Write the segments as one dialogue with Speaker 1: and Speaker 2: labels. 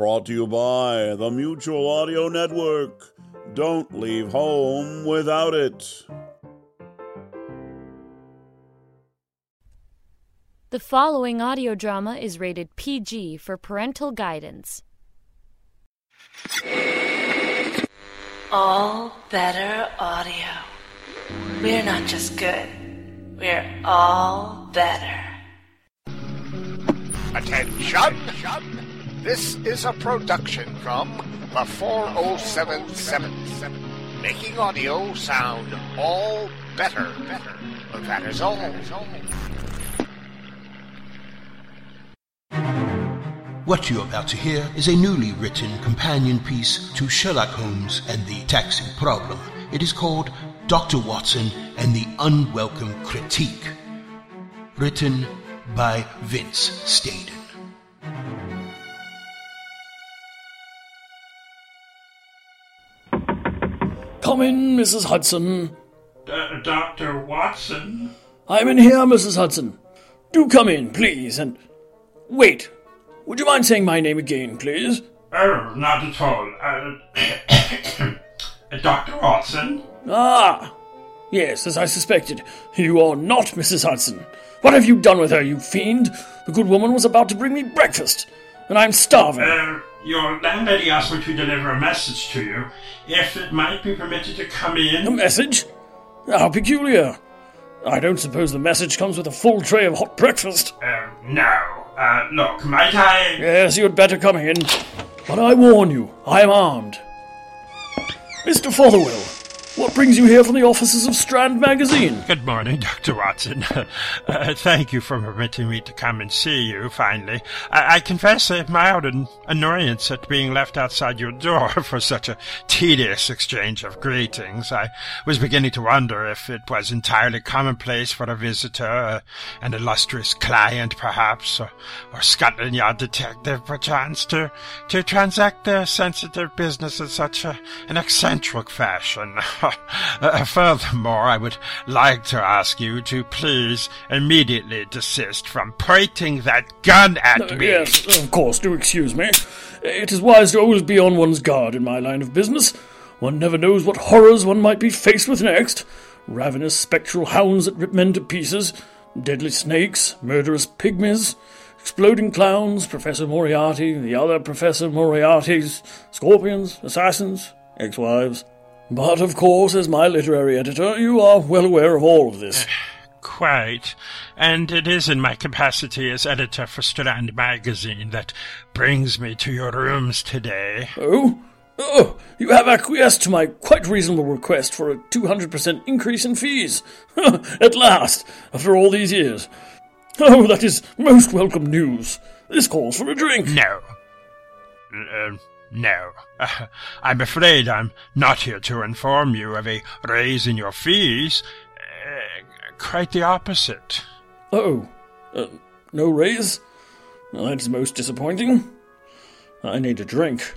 Speaker 1: brought to you by the Mutual Audio Network. Don't leave home without it.
Speaker 2: The following audio drama is rated PG for parental guidance.
Speaker 3: All better audio. We're not just good, we're all better.
Speaker 4: Attention! This is a production from the 40777. Making audio sound all better. better. That is all.
Speaker 5: What you're about to hear is a newly written companion piece to Sherlock Holmes and the Taxi Problem. It is called Dr. Watson and the Unwelcome Critique. Written by Vince Stadon.
Speaker 6: Come in, Mrs. Hudson.
Speaker 7: D- Dr. Watson?
Speaker 6: I'm in here, Mrs. Hudson. Do come in, please, and. Wait. Would you mind saying my name again, please?
Speaker 7: Oh, not at all. Uh, Dr. Watson?
Speaker 6: Ah! Yes, as I suspected. You are not Mrs. Hudson. What have you done with her, you fiend? The good woman was about to bring me breakfast, and I'm starving.
Speaker 7: Uh, your landlady asked me to deliver a message to you. If it might be permitted to come in.
Speaker 6: A message? How peculiar. I don't suppose the message comes with a full tray of hot breakfast.
Speaker 7: Uh, no. Uh, look, might I.
Speaker 6: Yes, you had better come in. But I warn you, I am armed. Mr. Fotherwell, what brings you here from the offices of Strand Magazine?
Speaker 7: Good morning, Dr. Watson. uh, thank you for permitting me to come and see you, finally. I, I confess a mild an- annoyance at being left outside your door for such a tedious exchange of greetings. I was beginning to wonder if it was entirely commonplace for a visitor, uh, an illustrious client, perhaps, or, or Scotland Yard detective, perchance, to, to transact their sensitive business in such a, an eccentric fashion. Uh, furthermore, I would like to ask you to please immediately desist from pointing that gun at
Speaker 6: Uh,
Speaker 7: me.
Speaker 6: yes, of course, do excuse me. It is wise to always be on one's guard in my line of business. One never knows what horrors one might be faced with next. Ravenous spectral hounds that rip men to pieces, deadly snakes, murderous pygmies, exploding clowns, Professor Moriarty, the other Professor Moriartys, scorpions, assassins, ex-wives. But of course, as my literary editor, you are well aware of all of this.
Speaker 7: Quite. And it is in my capacity as editor for Strand Magazine that brings me to your rooms today.
Speaker 6: Oh? Oh, you have acquiesced to my quite reasonable request for a 200% increase in fees. At last, after all these years. Oh, that is most welcome news. This calls for a drink.
Speaker 7: No. Uh, no. Uh, I'm afraid I'm not here to inform you of a raise in your fees. Uh, quite the opposite.
Speaker 6: Oh, uh, no raise? Well, that is most disappointing. I need a drink.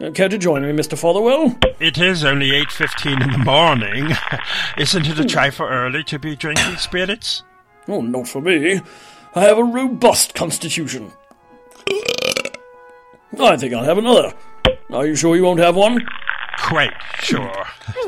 Speaker 6: Uh, care to join me, Mr. Fotherwell?
Speaker 7: It is only 8.15 in the morning. Isn't it a trifle early to be drinking spirits?
Speaker 6: Oh, not for me. I have a robust constitution. I think I'll have another. Are you sure you won't have one?
Speaker 7: Quite sure.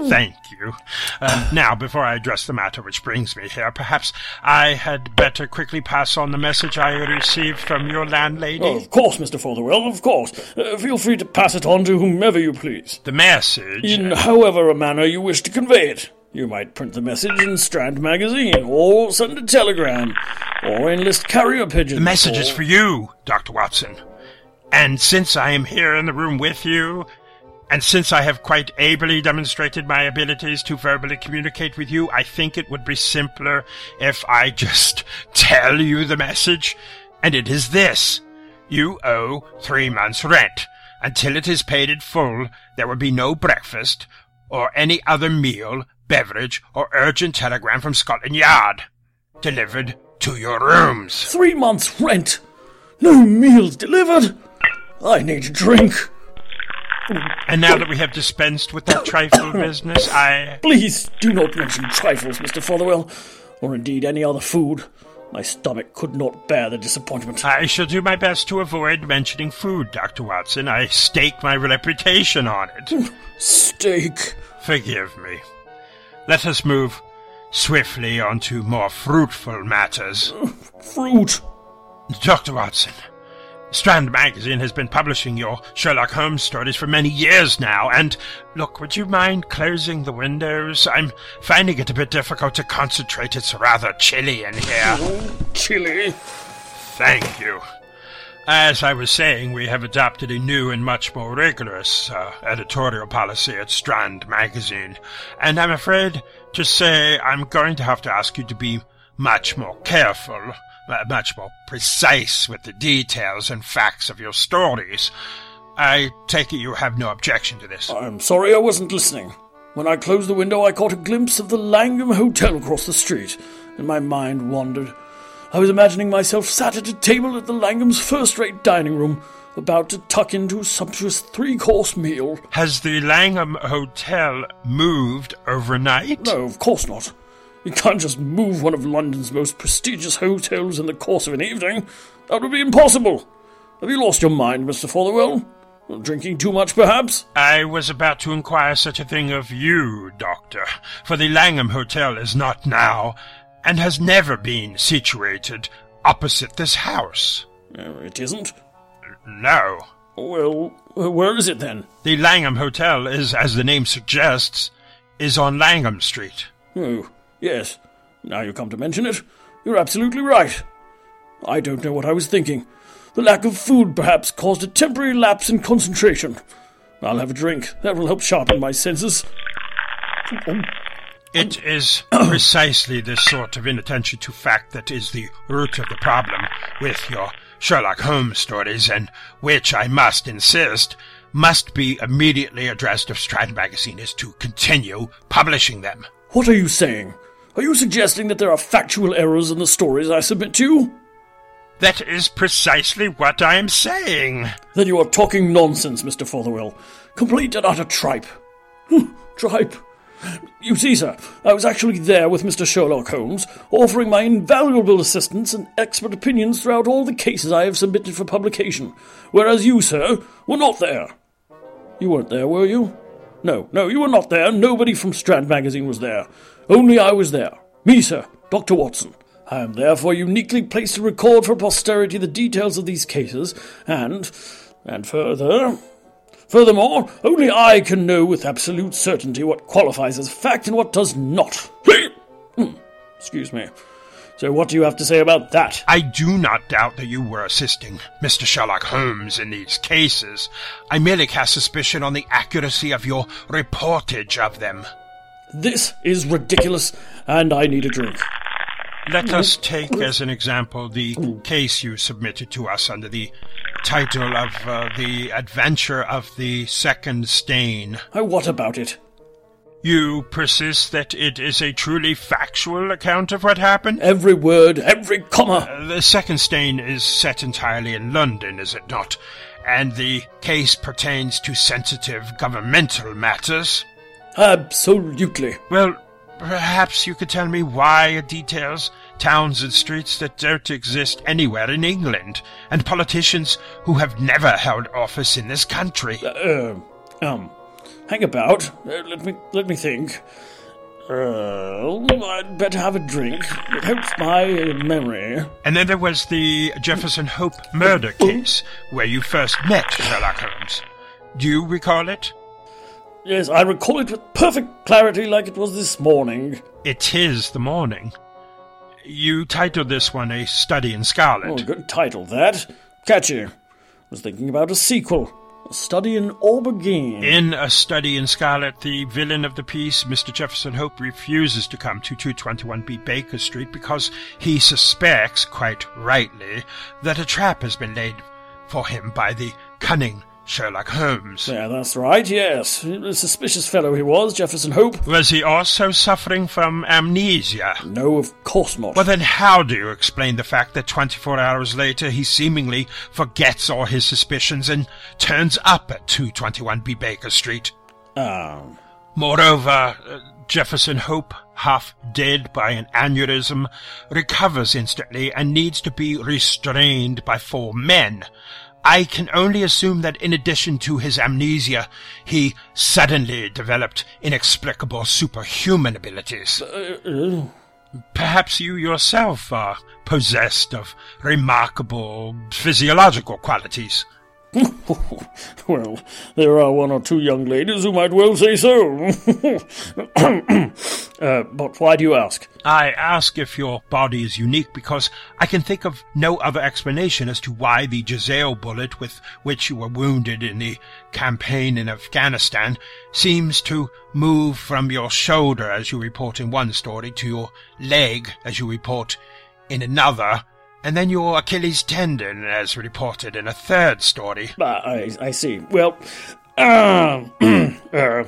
Speaker 7: Thank you. Uh, now, before I address the matter which brings me here, perhaps I had better quickly pass on the message I received from your landlady.
Speaker 6: Oh, of course, Mr. Fotherwell, of course. Uh, feel free to pass it on to whomever you please.
Speaker 7: The message.
Speaker 6: In however a manner you wish to convey it. You might print the message in Strand Magazine, or send a telegram, or enlist carrier pigeons.
Speaker 7: The message
Speaker 6: or...
Speaker 7: is for you, Dr. Watson. And since I am here in the room with you, and since I have quite ably demonstrated my abilities to verbally communicate with you, I think it would be simpler if I just tell you the message. And it is this. You owe three months' rent. Until it is paid in full, there will be no breakfast, or any other meal, beverage, or urgent telegram from Scotland Yard. Delivered to your rooms.
Speaker 6: Three months' rent! No meals delivered! I need a drink.
Speaker 7: And now that we have dispensed with that trifle business, I.
Speaker 6: Please do not mention trifles, Mr. Fotherwell, or indeed any other food. My stomach could not bear the disappointment.
Speaker 7: I shall do my best to avoid mentioning food, Dr. Watson. I stake my reputation on it.
Speaker 6: Hmm, stake?
Speaker 7: Forgive me. Let us move swiftly on to more fruitful matters.
Speaker 6: Hmm, fruit.
Speaker 7: Dr. Watson, Strand Magazine has been publishing your Sherlock Holmes stories for many years now, and look, would you mind closing the windows? I'm finding it a bit difficult to concentrate. It's rather chilly in here.
Speaker 6: Chilly?
Speaker 7: Thank you. As I was saying, we have adopted a new and much more rigorous uh, editorial policy at Strand Magazine, and I'm afraid to say I'm going to have to ask you to be much more careful Uh, much more precise with the details and facts of your stories. I take it you have no objection to this.
Speaker 6: I'm sorry I wasn't listening. When I closed the window, I caught a glimpse of the Langham Hotel across the street, and my mind wandered. I was imagining myself sat at a table at the Langham's first rate dining room, about to tuck into a sumptuous three course meal.
Speaker 7: Has the Langham Hotel moved overnight?
Speaker 6: No, of course not. You can't just move one of London's most prestigious hotels in the course of an evening. That would be impossible. Have you lost your mind, Mr. Fotherwell? Drinking too much, perhaps?
Speaker 7: I was about to inquire such a thing of you, Doctor, for the Langham Hotel is not now, and has never been situated opposite this house.
Speaker 6: It isn't?
Speaker 7: No.
Speaker 6: Well, uh, where is it then?
Speaker 7: The Langham Hotel is, as the name suggests, is on Langham Street.
Speaker 6: Oh, Yes, now you come to mention it, you're absolutely right. I don't know what I was thinking. The lack of food perhaps caused a temporary lapse in concentration. I'll have a drink. That will help sharpen my senses.
Speaker 7: It is precisely this sort of inattention to fact that is the root of the problem with your Sherlock Holmes stories, and which, I must insist, must be immediately addressed if Strand Magazine is to continue publishing them.
Speaker 6: What are you saying? Are you suggesting that there are factual errors in the stories I submit to you?
Speaker 7: That is precisely what I am saying.
Speaker 6: Then you are talking nonsense, Mr. Fotherwell. Complete and utter tripe. Hmm, tripe. You see, sir, I was actually there with Mr. Sherlock Holmes, offering my invaluable assistance and expert opinions throughout all the cases I have submitted for publication, whereas you, sir, were not there. You weren't there, were you? No, no, you were not there. Nobody from Strand Magazine was there. Only I was there. Me, sir, Dr. Watson. I am therefore uniquely placed to record for posterity the details of these cases, and, and further, furthermore, only I can know with absolute certainty what qualifies as fact and what does not. Hmm. Excuse me. So, what do you have to say about that?
Speaker 7: I do not doubt that you were assisting Mr. Sherlock Holmes in these cases. I merely cast suspicion on the accuracy of your reportage of them.
Speaker 6: This is ridiculous, and I need a drink.
Speaker 7: Let us take as an example the case you submitted to us under the title of uh, The Adventure of the Second Stain.
Speaker 6: Uh, what about it?
Speaker 7: You persist that it is a truly factual account of what happened?
Speaker 6: Every word, every comma.
Speaker 7: Uh, the second stain is set entirely in London, is it not? And the case pertains to sensitive governmental matters?
Speaker 6: Absolutely.
Speaker 7: Well, perhaps you could tell me why it details towns and streets that don't exist anywhere in England, and politicians who have never held office in this country.
Speaker 6: Uh, um, hang about. Uh, let me let me think. Uh, I'd better have a drink. It helps my memory.
Speaker 7: And then there was the Jefferson Hope murder case, where you first met Sherlock Holmes. Do you recall it?
Speaker 6: Yes, I recall it with perfect clarity like it was this morning.
Speaker 7: It is the morning. You titled this one A Study in Scarlet.
Speaker 6: Oh, good title, that. Catchy. Was thinking about a sequel. A Study in Aubergine.
Speaker 7: In A Study in Scarlet, the villain of the piece, Mr. Jefferson Hope, refuses to come to 221B Baker Street because he suspects, quite rightly, that a trap has been laid for him by the cunning Sherlock Holmes.
Speaker 6: Yeah, that's right, yes. A suspicious fellow he was, Jefferson Hope.
Speaker 7: Was he also suffering from amnesia?
Speaker 6: No, of course not.
Speaker 7: Well, then how do you explain the fact that 24 hours later he seemingly forgets all his suspicions and turns up at 221B Baker Street?
Speaker 6: Um.
Speaker 7: Moreover, uh, Jefferson Hope half dead by an aneurysm, recovers instantly and needs to be restrained by four men. I can only assume that in addition to his amnesia, he suddenly developed inexplicable superhuman abilities. Perhaps you yourself are possessed of remarkable physiological qualities.
Speaker 6: well, there are one or two young ladies who might well say so. uh, but why do you ask?
Speaker 7: I ask if your body is unique because I can think of no other explanation as to why the Jezail bullet with which you were wounded in the campaign in Afghanistan seems to move from your shoulder, as you report in one story, to your leg, as you report in another, and then your Achilles tendon, as reported in a third story.
Speaker 6: Ah, I, I see. Well, uh, uh,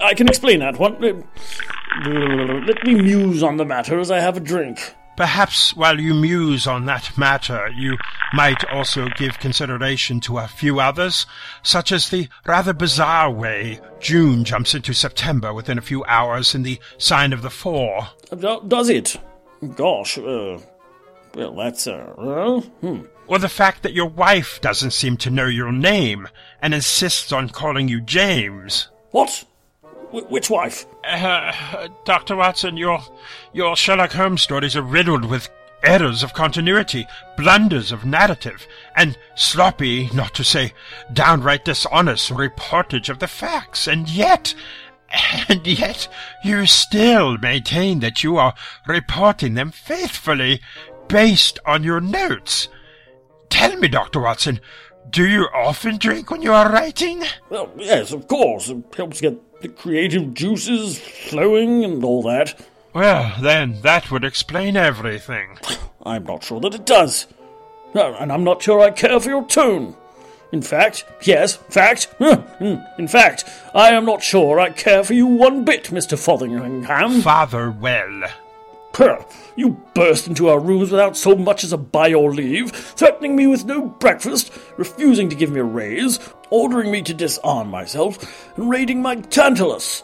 Speaker 6: I can explain that one. Uh, Let me muse on the matter as I have a drink.
Speaker 7: Perhaps while you muse on that matter, you might also give consideration to a few others, such as the rather bizarre way June jumps into September within a few hours in the sign of the Four.
Speaker 6: Uh, Does it? Gosh, uh, well, that's, a. well, hmm.
Speaker 7: Or the fact that your wife doesn't seem to know your name and insists on calling you James.
Speaker 6: What? Wh- which wife?
Speaker 7: Uh, Dr. Watson, your, your Sherlock Holmes stories are riddled with errors of continuity, blunders of narrative, and sloppy, not to say downright dishonest reportage of the facts, and yet, and yet, you still maintain that you are reporting them faithfully, based on your notes. Tell me, Dr. Watson, do you often drink when you are writing?
Speaker 6: Well, yes, of course. It helps get the creative juices flowing and all that.
Speaker 7: Well, then, that would explain everything.
Speaker 6: I'm not sure that it does. And I'm not sure I care for your tone. In fact, yes, fact, in fact, I am not sure I care for you one bit, Mr. Fotheringham.
Speaker 7: Father well.
Speaker 6: You burst into our rooms without so much as a by your leave, threatening me with no breakfast, refusing to give me a raise, ordering me to disarm myself, and raiding my Tantalus.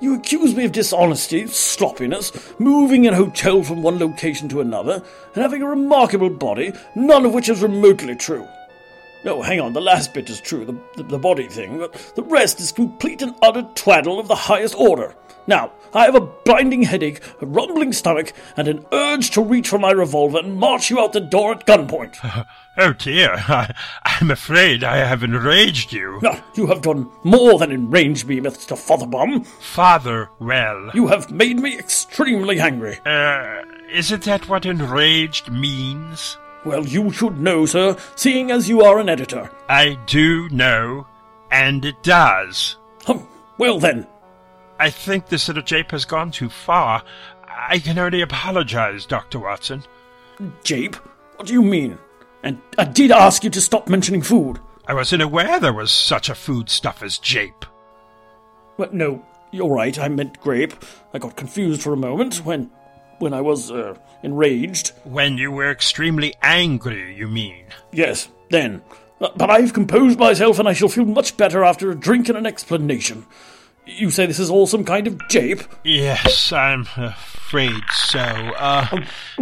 Speaker 6: You accuse me of dishonesty, sloppiness, moving an hotel from one location to another, and having a remarkable body, none of which is remotely true. No, hang on, the last bit is true, the, the, the body thing, but the rest is complete and utter twaddle of the highest order. Now, I have a blinding headache, a rumbling stomach, and an urge to reach for my revolver and march you out the door at gunpoint.
Speaker 7: Oh dear, I, I'm afraid I have enraged you.
Speaker 6: Now, you have done more than enrage me, Mr. Fotherbum.
Speaker 7: Father well.
Speaker 6: You have made me extremely angry.
Speaker 7: Uh, isn't that what enraged means?
Speaker 6: Well, you should know, sir, seeing as you are an editor.
Speaker 7: I do know, and it does.
Speaker 6: Hum, well then,
Speaker 7: I think this little jape has gone too far. I can only apologize, Dr. Watson.
Speaker 6: Jape, what do you mean? And I did ask you to stop mentioning food.
Speaker 7: I wasn't aware there was such a foodstuff as jape.
Speaker 6: Well, no, you're right, I meant grape. I got confused for a moment when when I was, uh, enraged.
Speaker 7: When you were extremely angry, you mean?
Speaker 6: Yes, then. Uh, But I've composed myself and I shall feel much better after a drink and an explanation. You say this is all some kind of jape?
Speaker 7: Yes, I'm afraid so.
Speaker 5: Uh,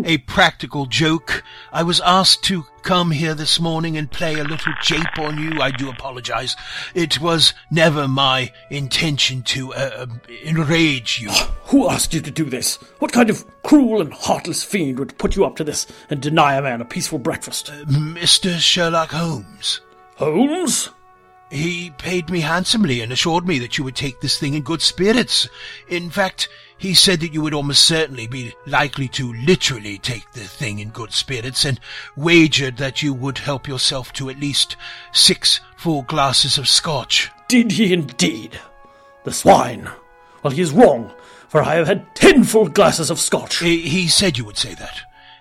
Speaker 5: a practical joke. I was asked to come here this morning and play a little jape on you. I do apologize. It was never my intention to uh, uh, enrage you.
Speaker 6: Who asked you to do this? What kind of cruel and heartless fiend would put you up to this and deny a man a peaceful breakfast?
Speaker 5: Mr. Sherlock Holmes.
Speaker 6: Holmes?
Speaker 5: He paid me handsomely and assured me that you would take this thing in good spirits. In fact, he said that you would almost certainly be likely to literally take the thing in good spirits and wagered that you would help yourself to at least six full glasses of scotch.
Speaker 6: Did he indeed? The swine. Well, he is wrong, for I have had ten full glasses of scotch.
Speaker 5: He, he said you would say that.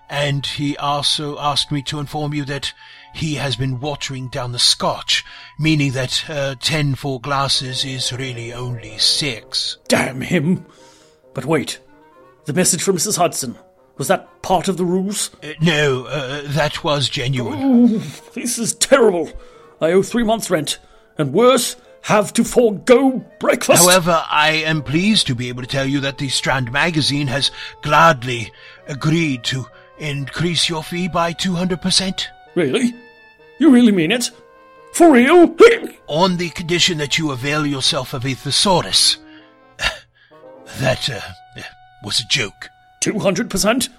Speaker 5: And he also asked me to inform you that he has been watering down the scotch, meaning that uh, ten full glasses is really only six.
Speaker 6: Damn him! But wait, the message from Mrs. Hudson. Was that part of the ruse?
Speaker 5: Uh, no, uh, that was genuine.
Speaker 6: Ooh, this is terrible. I owe three months' rent. And worse, have to forego breakfast?
Speaker 5: However, I am pleased to be able to tell you that the Strand magazine has gladly agreed to increase your fee by 200%.
Speaker 6: Really? You really mean it? For real?
Speaker 5: On the condition that you avail yourself of a thesaurus. That uh, was a joke.
Speaker 6: 200%?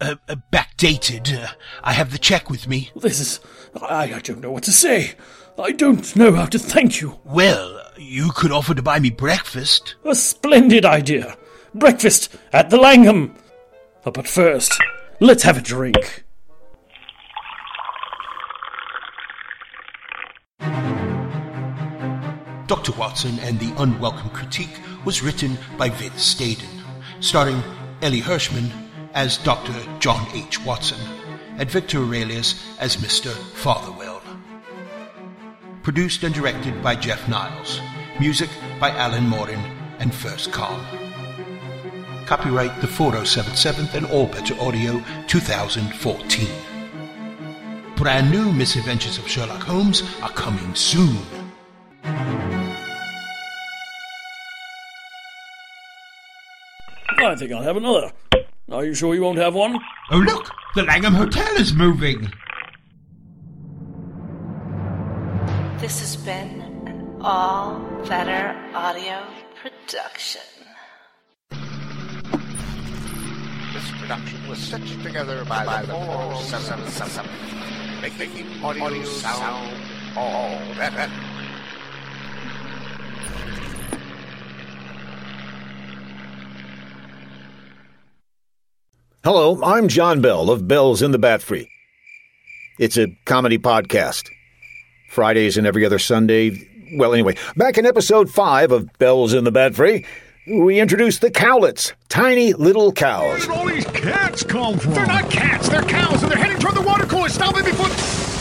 Speaker 5: Uh, uh, backdated. Uh, I have the check with me.
Speaker 6: This is. I, I don't know what to say. I don't know how to thank you.
Speaker 5: Well, you could offer to buy me breakfast.
Speaker 6: A splendid idea. Breakfast at the Langham. But first, let's have a drink.
Speaker 5: Dr. Watson and the Unwelcome Critique was written by Vince Stadon, starring Ellie Hirschman as Dr. John H. Watson and Victor Aurelius as Mr. Fotherwell. Produced and directed by Jeff Niles. Music by Alan Morin and First Calm. Copyright the 4077th and All Better Audio 2014. Brand new misadventures of Sherlock Holmes are coming soon.
Speaker 6: I think I'll have another. Are you sure you won't have one?
Speaker 7: Oh, look! The Langham Hotel is moving!
Speaker 3: This has been an all better audio production.
Speaker 4: This production was stitched together by, by the 4777, making audio sound all better.
Speaker 8: Hello, I'm John Bell of Bells in the Bat Free. It's a comedy podcast. Fridays and every other Sunday. Well, anyway, back in episode 5 of Bells in the Bat Free, we introduced the cowlets, tiny little cows.
Speaker 9: Where did all these cats come from? They're not cats, they're cows, and they're heading toward the water cooler. Stop it before.